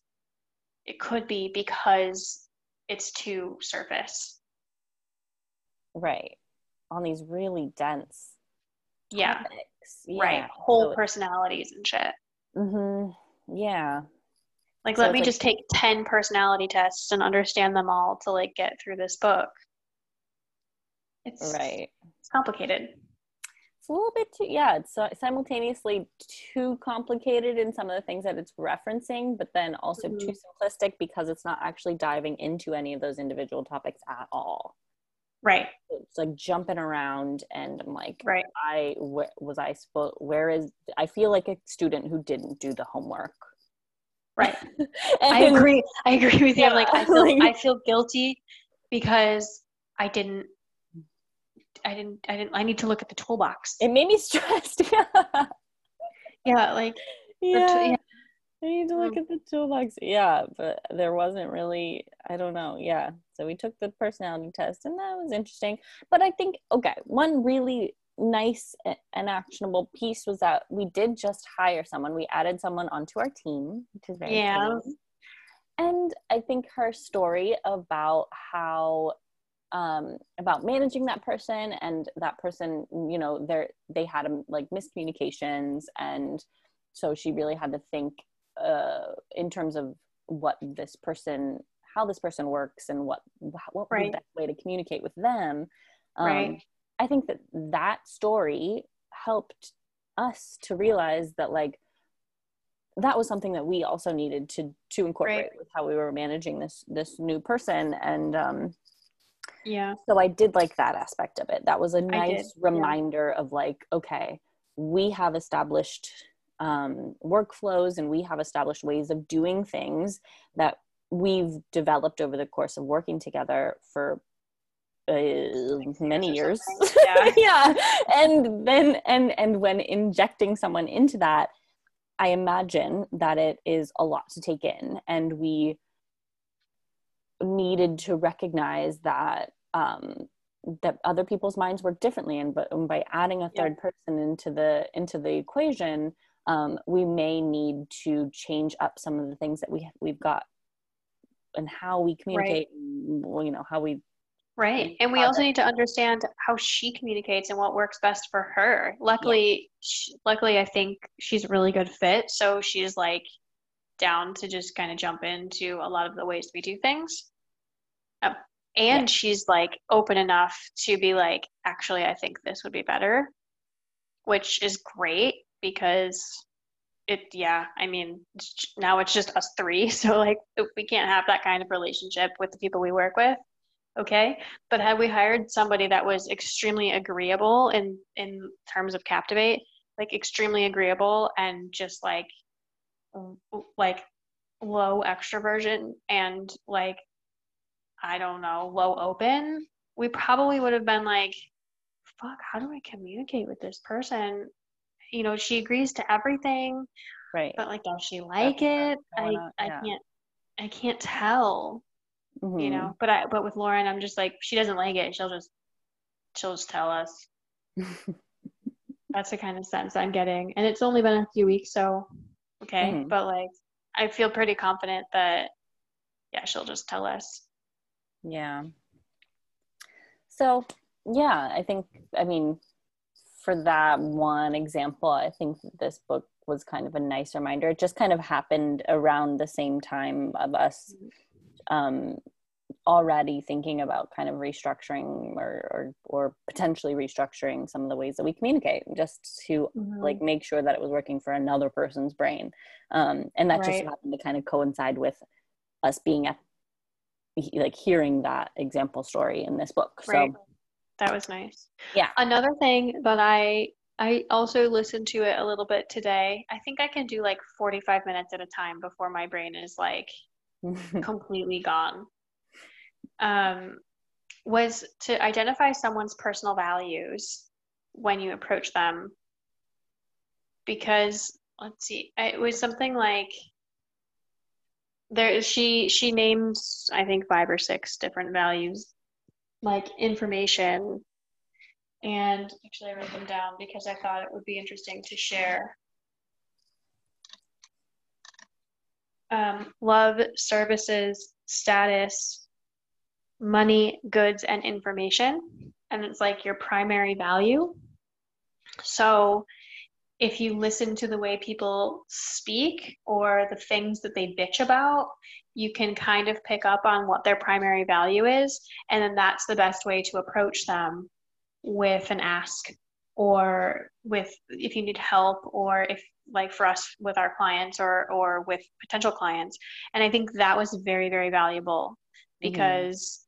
it could be because it's too surface. Right. On these really dense Yeah. Yeah. Right. Whole So- personalities and shit. Mm-hmm. Yeah. Like, So let me like- just take 10 personality tests and understand them all to like get through this book. It's, Right. it's complicated. It's a little bit too, yeah, it's uh, simultaneously too complicated in some of the things that it's referencing, but then also Mhm. too simplistic because it's not actually diving into any of those individual topics at all. Right. It's like jumping around, and I'm like, Right. I where, was I supposed? Where is? I feel like a student who didn't do the homework. Right. I agree. I agree with you. I'm like, I feel, like- I feel guilty because I didn't, I didn't, I didn't, I need to look at the toolbox. It made me stressed. yeah. Like, yeah. t- yeah. I need to look Mm. at the toolbox. Yeah, but there wasn't really, I don't know. Yeah. So we took the personality test and that was interesting. But I think, okay, one really nice and actionable piece was that we did just hire someone. We added someone onto our team, which is very Yeah. exciting. And I think her story about how um about managing that person and that person you know there they had um, like miscommunications and so she really had to think uh in terms of what this person how this person works and what what would be Right. the best way to communicate with them um Right. i think that that story helped us to realize that like that was something that we also needed to to incorporate Right. with how we were managing this this new person and um yeah. so i did like that aspect of it that was a nice yeah. reminder of like okay we have established um, workflows and we have established ways of doing things that we've developed over the course of working together for uh, many years. Yeah. yeah and then and and when injecting someone into that i imagine that it is a lot to take in and we needed to recognize that um that other people's minds work differently and but and by adding a Yeah. third person into the into the equation um we may need to change up some of the things that we we've got and how we communicate and, well, you know how we Right. and we also that- need to understand how she communicates and what works best for her. Luckily, sh luckily, I think she's a really good fit. So she's like down to just kind of jump into a lot of the ways we do things. Um, and Yeah. she's like open enough to be like, actually, I think this would be better, which is great because it, yeah, I mean, now it's just us three. So like, we can't have that kind of relationship with the people we work with okay but had we hired somebody that was extremely agreeable in in terms of captivate like extremely agreeable and just like like low extroversion and like i don't know low open we probably would have been like fuck how do i communicate with this person? You know she agrees to everything right. but like does she like That's it? i on, i can't i can't tell you Mhm. know but i but with lauren i'm just like she doesn't like it she'll just she'll just tell us. That's the kind of sense i'm getting and it's only been a few weeks so okay Mhm. but like i feel pretty confident that yeah she'll just tell us Yeah. So, yeah, I think, I mean, for that one example, I think this book was kind of a nice reminder. It just kind of happened around the same time of us um, already thinking about kind of restructuring or, or, or potentially restructuring some of the ways that we communicate just to like make sure that it was working for another person's brain. Um, and that just happened to kind of coincide with us being at like hearing that example story in this book. So Right. that was nice Yeah. another thing that i i also listened to it a little bit today i think i can do like 45 minutes at a time before my brain is like completely gone um, was to identify someone's personal values when you approach them because let's see it was something like there she she names i think five or six different values like information and actually i wrote them down because i thought it would be interesting to share um, love services status money, goods, and information. And it's like your primary value. So if you listen to the way people speak or the things that they bitch about, you can kind of pick up on what their primary value is. And then that's the best way to approach them with an ask or with if you need help or if like for us with our clients or or with potential clients and i think that was very very valuable mm-hmm. because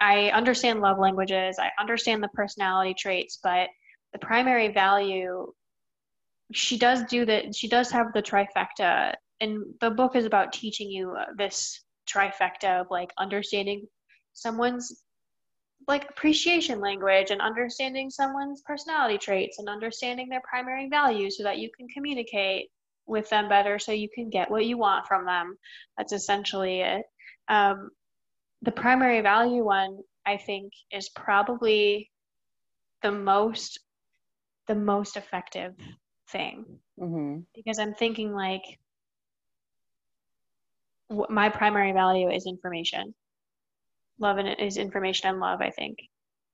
mm-hmm. i understand love languages i understand the personality traits but the primary value she does do that she does have the trifecta and the book is about teaching you this trifecta of like understanding someone's like appreciation language and understanding someone's personality traits and understanding their primary values so that you can communicate with them better so you can get what you want from them. That's essentially it. Um, the primary value one i think is probably the most the most effective thing. Mm-hmm. because i'm thinking like my primary value is information. Love and is information and love i think.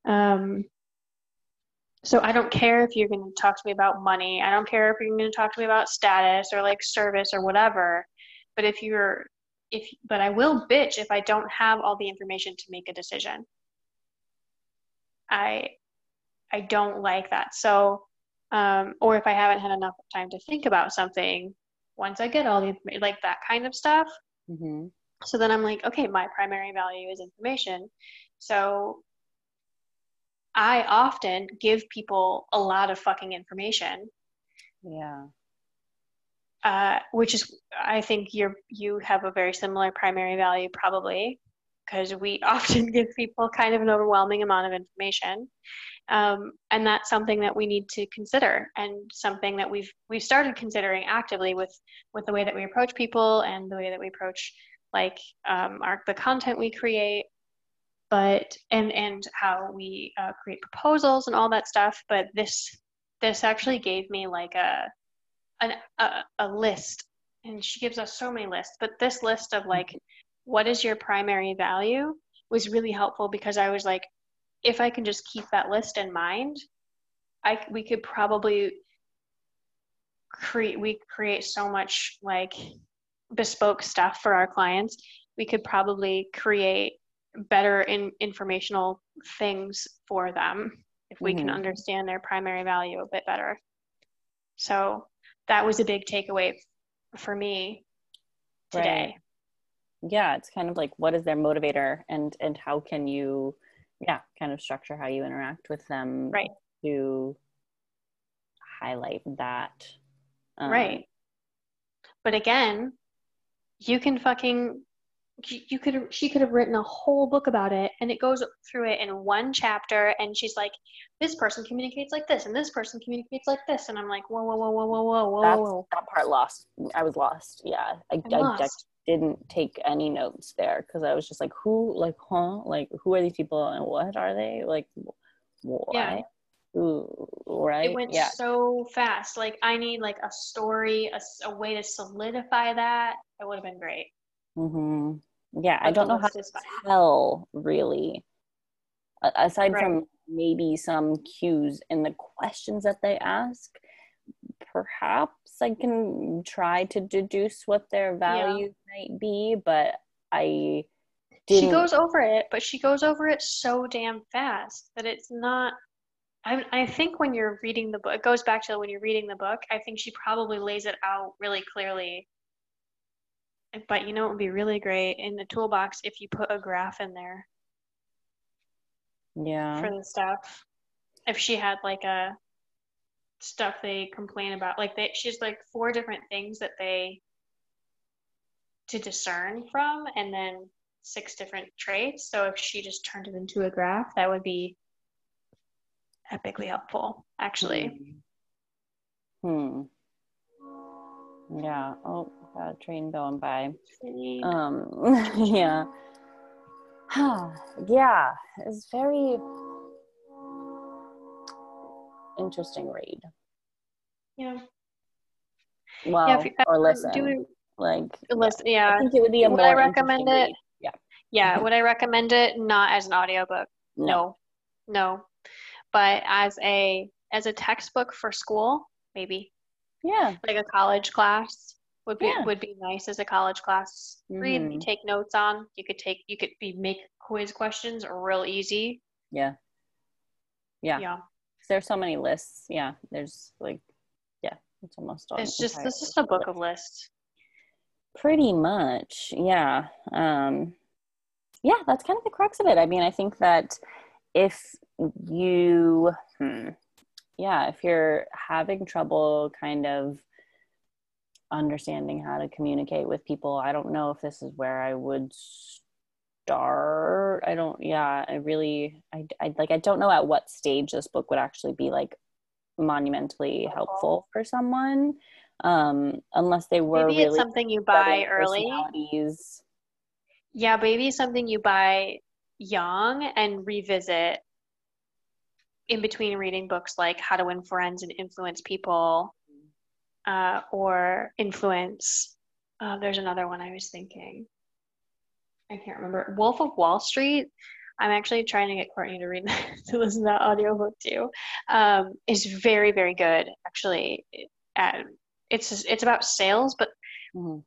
Um, so i don't care if you're going to talk to me about money. I don't care if you're going to talk to me about status or like service or whatever. But if you're if but i will bitch if i don't have all the information to make a decision. I i don't like that. So um, or if i haven't had enough time to think about something once i get all the information like that kind of stuff mm-hmm. So then I'm like, okay, my primary value is information. So I often give people a lot of fucking information. Yeah. Uh, which is, I think you're you have a very similar primary value probably, because we often give people kind of an overwhelming amount of information, um, and that's something that we need to consider, and something that we've we've started considering actively with with the way that we approach people and the way that we approach like um, our, the content we create but and and how we uh, create proposals and all that stuff. But this this actually gave me like a an, a, a list and she gives us so many lists but this list of like what is your primary value was really helpful because i was like if i can just keep that list in mind i we could probably create we create so much like bespoke stuff for our clients, we could probably create better in, informational things for them if we mm-hmm. can understand their primary value a bit better. So that was a big takeaway for me today. Right. Yeah, it's kind of like what is their motivator and and how can you yeah, kind of structure how you interact with them right. to highlight that. Um, right. But again, you can fucking you could she could have written a whole book about it and it goes through it in one chapter and she's like this person communicates like this and this person communicates like this and i'm like whoa whoa whoa whoa whoa whoa whoa That's, that part lost i was lost yeah i, I, I didn't take any notes there because i was just like who like huh like who are these people and what are they like why yeah. Ooh, right it went yeah. so fast like i need like a story a, a way to solidify that it would have been great mm-hmm. yeah but i don't know how to tell really aside right. from maybe some cues in the questions that they ask perhaps i can try to deduce what their values yeah. might be but i didn't... she goes over it but she goes over it so damn fast that it's not I, I think when you're reading the book, it goes back to when you're reading the book. I think she probably lays it out really clearly. But you know, it would be really great in the toolbox if you put a graph in there. Yeah. For the stuff, if she had like a stuff they complain about, like they, she's like four different things that they to discern from, and then six different traits. So if she just turned it into a graph, that would be epically helpful, actually. Hmm. Yeah. Oh, got a train going by. Um. yeah. yeah. It's very interesting read. Yeah. Well, yeah, or listen. Like listen. Yeah. I think it would be a would more. I recommend it? Read. Yeah. Yeah, would I recommend it? Not as an audiobook. No. No. But as a as a textbook for school, maybe. Yeah. Like a college class would be Yeah. would be nice as a college class. Read, Mhm. take notes on. You could take you could be make quiz questions real easy. Yeah. Yeah. Yeah. There's so many lists. Yeah. There's like, yeah, it's almost all. It's just this is a book of lists. Pretty much. Yeah. Um, yeah, that's kind of the crux of it. I mean, I think that if you, hmm, yeah, if you're having trouble kind of understanding how to communicate with people, I don't know if this is where I would start. I don't, yeah, I really, I, I like, I don't know at what stage this book would actually be like monumentally helpful for someone. Um, unless they were Maybe it's really something you buy early. Yeah, maybe something you buy young and revisit in between reading books like How to Win Friends and Influence People uh, or Influence. Uh, there's another one I was thinking. I can't remember. Wolf of Wall Street. I'm actually trying to get Courtney to read to listen to that audiobook too. Um, is very very good actually. Uh, it's it's about sales, but Mhm.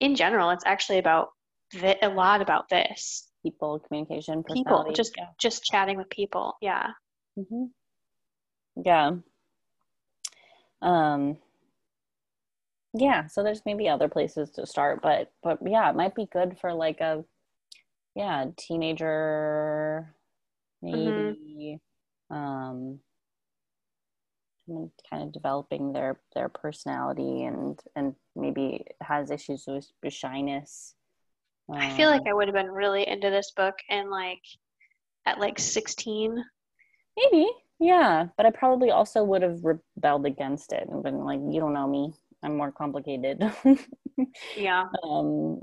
in general, it's actually about thi- a lot about this People, communication, people just yeah. just chatting with people yeah hmm Yeah. Um, yeah, so there's maybe other places to start, but but yeah, it might be good for like a yeah, teenager maybe um kind of developing their their personality and and maybe has issues with, with shyness. i feel like Um, i would have been really into this book and like at like 16 Maybe, yeah. But I probably also would have rebelled against it and been like, you don't know me. I'm more complicated. yeah um,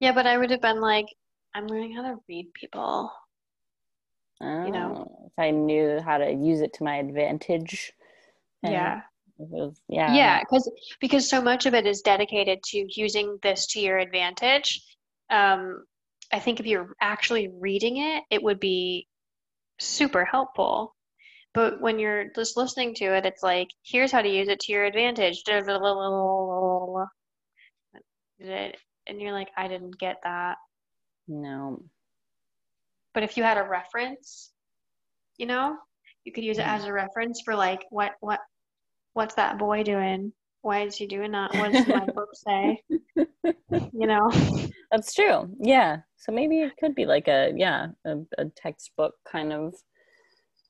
yeah but i would have been like i'm learning how to read people. I You know. know, if I knew how to use it to my advantage. yeah. was, yeah. yeah because because so much of it is dedicated to using this to your advantage. Um i think if you're actually reading it it would be super helpful. But when you're just listening to it it's like here's how to use it to your advantage. And you're like i didn't get that No. but if you had a reference you know you could use it as a reference for like what what what's that boy doing why is he doing that what does my book say you know That's true. Yeah. So maybe it could be like a yeah, a, a textbook kind of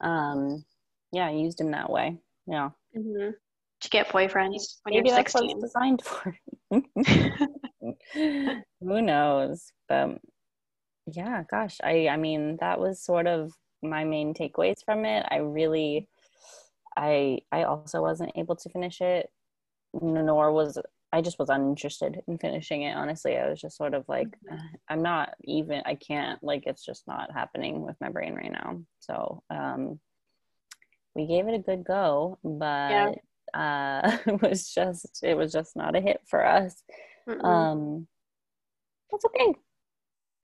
um yeah, used in that way. Yeah. hmm to get boyfriends when maybe you're that's what 16 it's designed for. Who knows? But yeah, gosh, I I mean that was sort of my main takeaways from it. I really I I also wasn't able to finish it, nor was I just was uninterested in finishing it. Honestly, I was just sort of like, "Uh, I'm not even. I can't. Like, it's just not happening with my brain right now. So, um, we gave it a good go, but uh, it was just it was just not a hit for us. Mm-mm. Um, that's okay.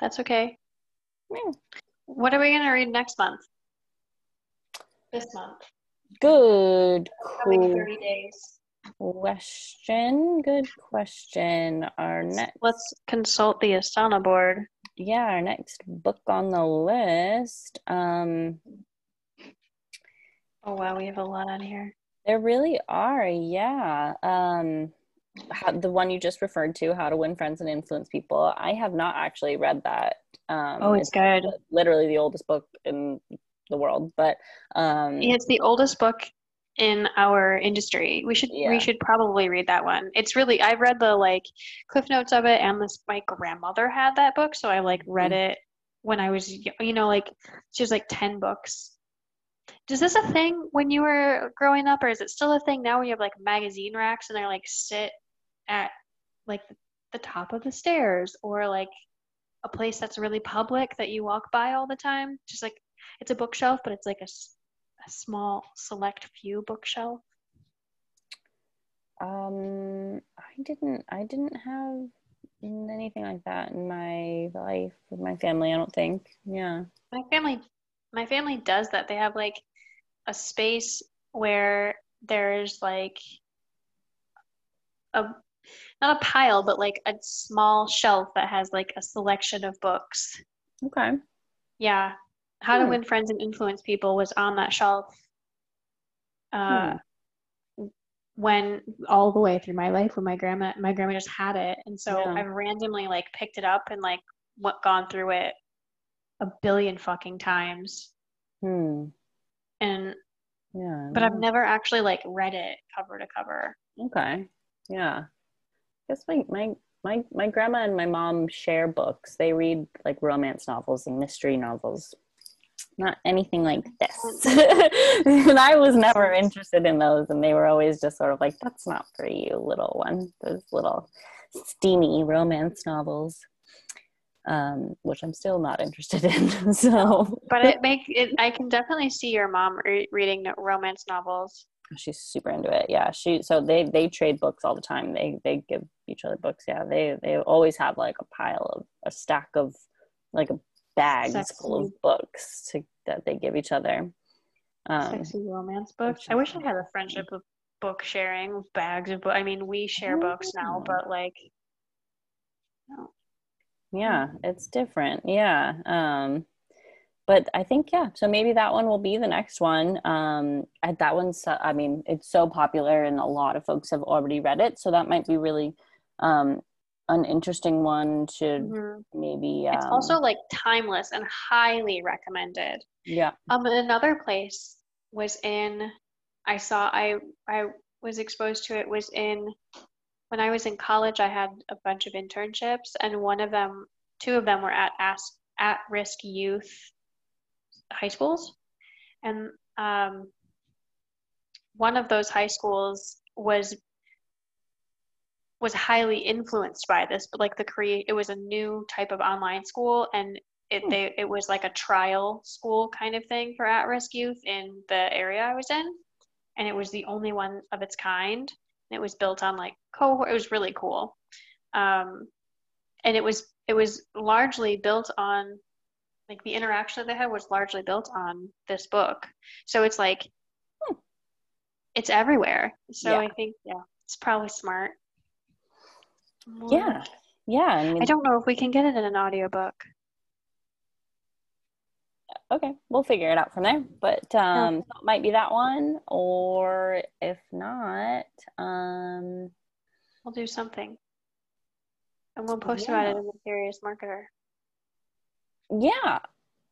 That's okay what are we going to read next month this month Good coming 30 days question. Good question. Our next, let's consult the asana board yeah, our next book on the list. Um, oh wow we have a lot on here There really are, yeah. Um, how, the one you just referred to, How to Win Friends and Influence People. I have not actually read that. Um, oh it's good literally the oldest book in the world, but um, it's the oldest book in our industry we should Yeah. we should probably read that one it's really I've read the like cliff notes of it and this my grandmother had that book so i like read Mm-hmm. it when i was you know like she was like 10 books is this a thing when you were growing up or is it still a thing now where you have like magazine racks and they're like sit at like the top of the stairs or like a place that's really public that you walk by all the time just like it's a bookshelf but it's like a, a small select few bookshelf um, I didn't. I didn't have anything like that in my life with my family. I don't think. Yeah. My family, my family does that. They have like a space where there's like a not a pile, but like a small shelf that has like a selection of books. Okay. Yeah. How to Hmm. Win Friends and Influence People was on that shelf uh, when all the way through my life when my grandma my grandma just had it. And so Yeah. I've randomly like picked it up and like what gone through it a billion fucking times. Hmm. And Yeah. but I've never actually like read it cover to cover. Okay. Yeah. I guess my, my my my grandma and my mom share books. They read like romance novels and mystery novels. Not anything like this. and I was never interested in those and they were always just sort of like, that's not for you, little one. Those little steamy romance novels. Um, which I'm still not interested in. so But it make it I can definitely see your mom re- reading romance novels. She's super into it. Yeah she so they they trade books all the time. They they give each other books. Yeah they they always have like a pile of a stack of like a bags full of books to, that they give each other. Um Sexy romance books. I wish I had a friendship of book sharing bags of books. I mean, we share books now, but like, yeah it's different. Yeah um but i think yeah so maybe that one will be the next one um that one's I mean it's so popular and a lot of folks have already read it so that might be really um an interesting one to mhm. maybe it's um, also like timeless and highly recommended. yeah Um, another place was in. I saw. I I was exposed to it was in when I was in college. I had a bunch of internships, and one of them, two of them were at as, at risk youth high schools, and um, one of those high schools was was highly influenced by this but like the create it was a new type of online school and it they it was like a trial school kind of thing for at-risk youth in the area I was in. And it was the only one of its kind. And it was built on like cohort it was really cool. Um, and it was it was largely built on like the interaction that they had was largely built on this book so it's like Hmm. it's everywhere so Yeah. I think yeah it's probably smart Yeah. yeah I mean, I don't know if we can get it in an audiobook. okay we'll figure it out from there but um so it might be that one or if not um We'll do something. And we'll post about it in the Curious Marketer. Yeah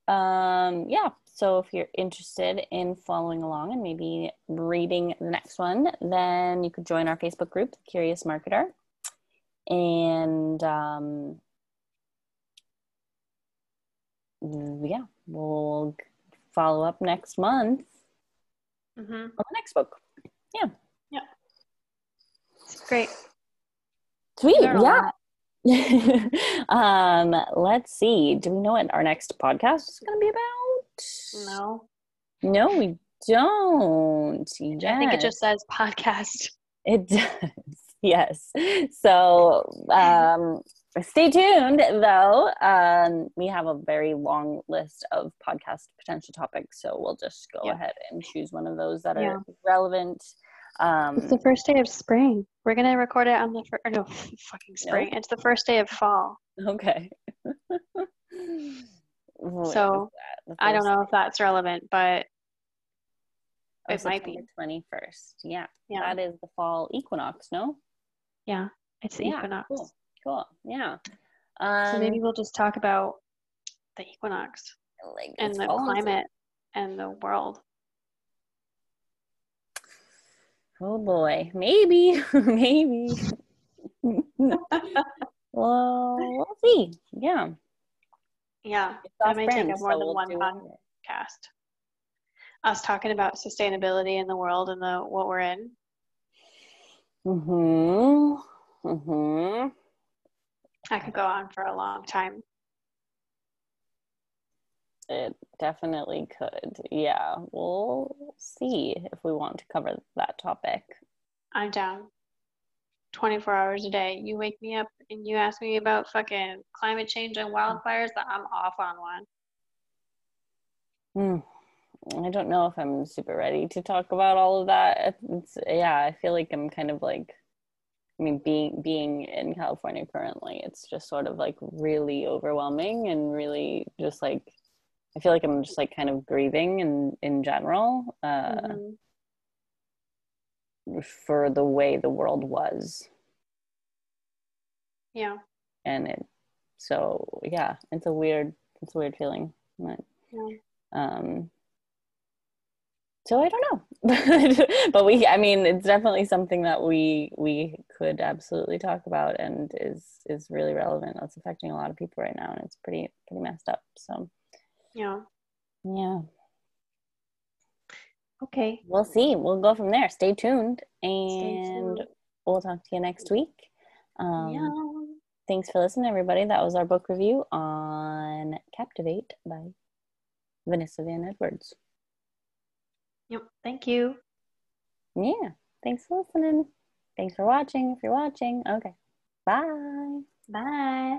um yeah so if you're interested in following along and maybe reading the next one then you could join our facebook group the curious marketer and um yeah we'll follow up next month Mm-hmm. on the next book Yeah. Yeah. Great. sweet yeah. um let's see do we know what our next podcast is going to be about No. no we don't I think it just says podcast. It does, yes. So um, stay tuned, though. Um, we have a very long list of podcast potential topics, so we'll just go Yeah. ahead and choose one of those that Yeah. are relevant. Um, It's the first day of spring. We're gonna record it on the first. No, fucking spring. It's the first day of fall. okay. So, was that? The I don't know if that's relevant, but oh, it might be. Twenty first. Yeah, yeah, that is the fall equinox. No. yeah, it's the Yeah, equinox. Cool. Cool. Yeah. Um, So maybe we'll just talk about the equinox like and the climate and the world. Oh boy, maybe, maybe. well, we'll see. Yeah, Yeah, That may take up more so than we'll one do pod- it. cast. Us talking about sustainability in the world and the what we're in. Mhm. Mhm. I could go on for a long time. It definitely could. Yeah, we'll see if we want to cover that topic. I'm down. 24 hours a day. You wake me up and you ask me about fucking climate change and wildfires, I'm off on one. Mm, I don't know if I'm super ready to talk about all of that. It's, yeah, I feel like I'm kind of like I mean, being being in California currently, it's just sort of like really overwhelming and really just like I feel like I'm just like kind of grieving in in general uh, mm-hmm. for the way the world was. Yeah. And it, so yeah, it's a weird, it's a weird feeling. But, yeah. Um, so I don't know, but we, I mean, it's definitely something that we we could absolutely talk about, and is is really relevant. That's affecting a lot of people right now, and it's pretty pretty messed up. So, yeah, yeah. Okay, we'll see. We'll go from there. Stay tuned, and Stay tuned. we'll talk to you next week. Um, yeah. Thanks for listening, everybody. That was our book review on Captivate by Vanessa Van Edwards. Yep. Thank you. Yeah. Thanks for listening. Thanks for watching if you're watching. Okay. Bye. Bye.